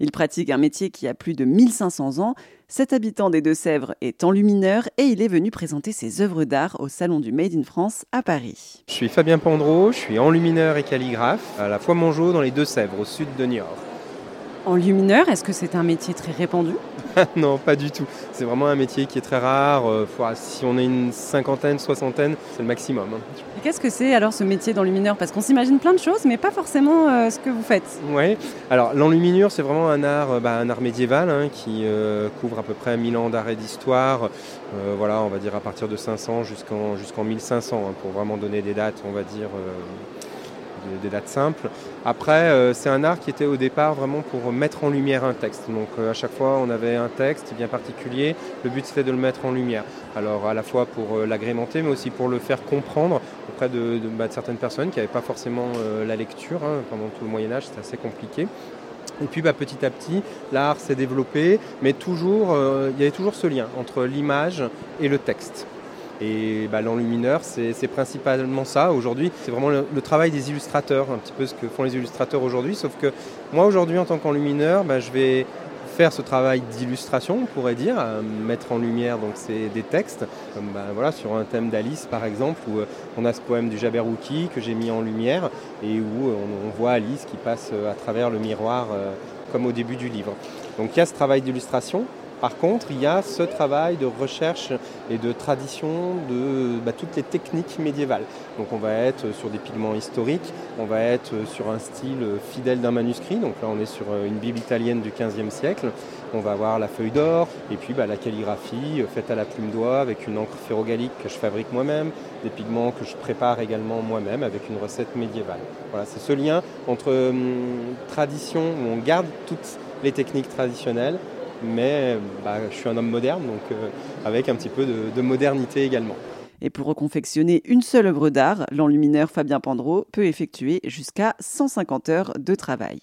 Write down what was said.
Il pratique un métier qui a plus de 1500 ans. Cet habitant des Deux-Sèvres est enlumineur et il est venu présenter ses œuvres d'art au Salon du Made in France à Paris. Je suis Fabien Pandreau, je suis enlumineur et calligraphe à la fois Mongeau dans les Deux-Sèvres, au sud de Niort. Enlumineur, est-ce que c'est un métier très répandu Non, pas du tout. C'est vraiment un métier qui est très rare. Euh, si on est une cinquantaine, soixantaine, c'est le maximum. Hein. Et qu'est-ce que c'est alors ce métier d'enlumineur Parce qu'on s'imagine plein de choses, mais pas forcément euh, ce que vous faites. Oui, alors l'enluminure, c'est vraiment un art, euh, bah, un art médiéval hein, qui couvre à peu près 1000 ans d'art et d'histoire. voilà, on va dire à partir de 500 jusqu'en jusqu'en 1500, hein, pour vraiment donner des dates, on va dire des, dates simples. Après, euh, c'est un art qui était au départ vraiment pour mettre en lumière un texte. Donc euh, à chaque fois, on avait un texte bien particulier. Le but, c'était de le mettre en lumière. Alors à la fois pour euh, l'agrémenter, mais aussi pour le faire comprendre auprès de, bah, certaines personnes qui n'avaient pas forcément la lecture. Hein. Pendant tout le Moyen Âge, c'était assez compliqué. Et puis bah, petit à petit, l'art s'est développé, mais toujours, il y avait toujours ce lien entre l'image et le texte. Et bah, l'enlumineur, c'est principalement ça aujourd'hui. C'est vraiment le, travail des illustrateurs, un petit peu ce que font les illustrateurs aujourd'hui. Sauf que moi aujourd'hui, en tant qu'enlumineur, bah, je vais faire ce travail d'illustration, on pourrait dire, mettre en lumière donc des textes, comme bah, voilà sur un thème d'Alice par exemple, où euh, on a ce poème du Jabberwocky que j'ai mis en lumière et où euh, on, voit Alice qui passe euh, à travers le miroir comme au début du livre. Donc il y a ce travail d'illustration par contre, il y a ce travail de recherche et de tradition de bah, toutes les techniques médiévales. Donc on va être sur des pigments historiques, on va être sur un style fidèle d'un manuscrit. Donc là on est sur une Bible italienne du XVe siècle. On va avoir la feuille d'or et puis bah, la calligraphie faite à la plume d'oie avec une encre ferrogallique que je fabrique moi-même, des pigments que je prépare également moi-même avec une recette médiévale. Voilà, c'est ce lien entre hum, tradition où on garde toutes les techniques traditionnelles mais bah, je suis un homme moderne, donc euh, avec un petit peu de, de modernité également. Et pour reconfectionner une seule œuvre d'art, l'enlumineur Fabien Pandreau peut effectuer jusqu'à 150 heures de travail.